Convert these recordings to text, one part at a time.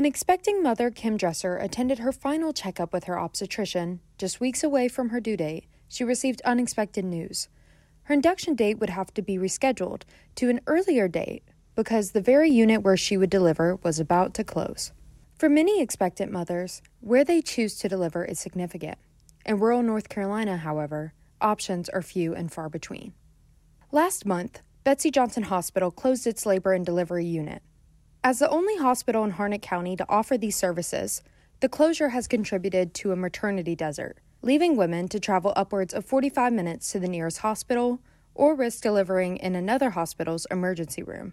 When expecting mother Kim Dresser attended her final checkup with her obstetrician, just weeks away from her due date, she received unexpected news. Her induction date would have to be rescheduled to an earlier date because the very unit where she would deliver was about to close. For many expectant mothers, where they choose to deliver is significant. In rural North Carolina, however, options are few and far between. Last month, Betsy Johnson Hospital closed its labor and delivery unit. As the only hospital in Harnett County to offer these services, the closure has contributed to a maternity desert, leaving women to travel upwards of 45 minutes to the nearest hospital or risk delivering in another hospital's emergency room.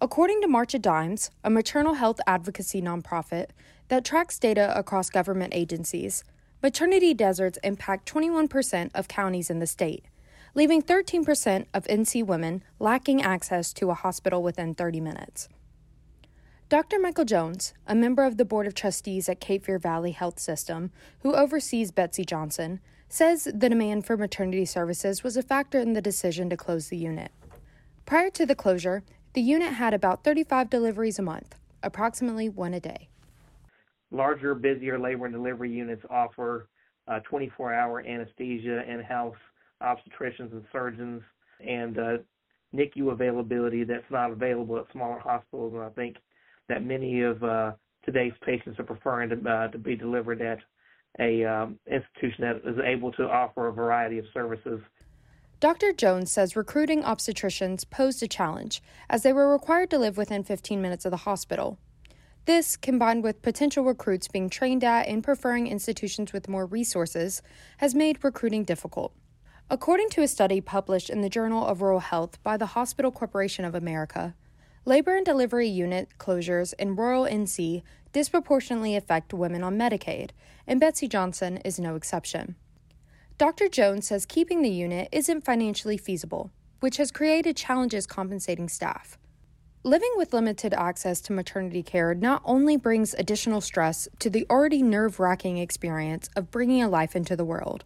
According to March of Dimes, a maternal health advocacy nonprofit that tracks data across government agencies, maternity deserts impact 21% of counties in the state, leaving 13% of NC women lacking access to a hospital within 30 minutes. Dr. Michael Jones, a member of the Board of Trustees at Cape Fear Valley Health System, who oversees Betsy Johnson, says the demand for maternity services was a factor in the decision to close the unit. Prior to the closure, the unit had about 35 deliveries a month, approximately one a day. Larger, busier labor and delivery units offer 24 uh, hour anesthesia, in house obstetricians and surgeons, and uh, NICU availability that's not available at smaller hospitals. And I think that many of uh, today's patients are preferring to, uh, to be delivered at a um, institution that is able to offer a variety of services Dr. Jones says recruiting obstetricians posed a challenge as they were required to live within 15 minutes of the hospital. This, combined with potential recruits being trained at and preferring institutions with more resources, has made recruiting difficult. According to a study published in the Journal of Rural Health by the Hospital Corporation of America, labor and delivery unit closures in rural NC disproportionately affect women on Medicaid, and Betsy Johnson is no exception. Dr. Jones says keeping the unit isn't financially feasible, which has created challenges compensating staff. Living with limited access to maternity care not only brings additional stress to the already nerve wracking experience of bringing a life into the world,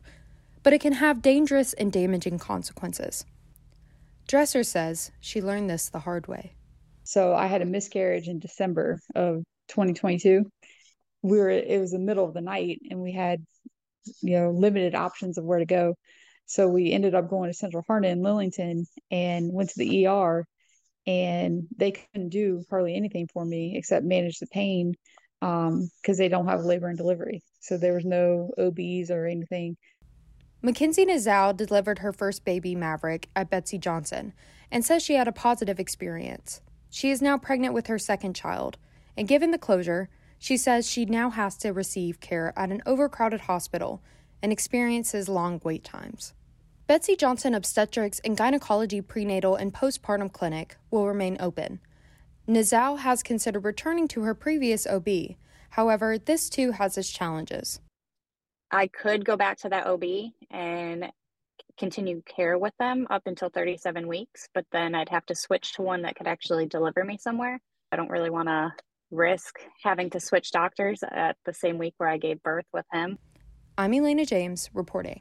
but it can have dangerous and damaging consequences. Dresser says she learned this the hard way. So I had a miscarriage in December of 2022. We were it was the middle of the night and we had you know limited options of where to go. So we ended up going to central harnett in lillington and went to the er and they couldn't do hardly anything for me except manage the pain because um, they don't have labor and delivery. So there was no obs or anything. Mackenzie Nazow delivered her first baby maverick at Betsy johnson and says she had a positive experience she is now pregnant with her second child and given the closure she says she now has to receive care at an overcrowded hospital and experiences long wait times. Betsy Johnson Obstetrics and Gynecology Prenatal and Postpartum Clinic will remain open. Nazow has considered returning to her previous OB. However, this too has its challenges. I could go back to that OB and continue care with them up until 37 weeks, but then I'd have to switch to one that could actually deliver me somewhere. I don't really want to risk having to switch doctors at the same week where I gave birth with him. I'm Elaina James reporting.